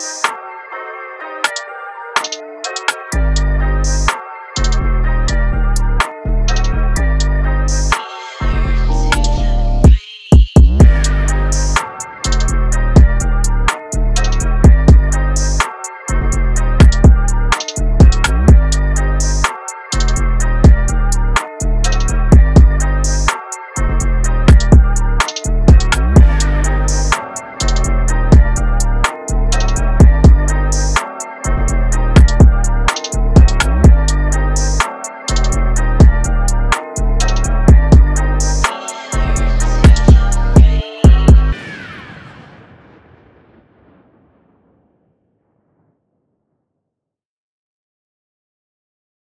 you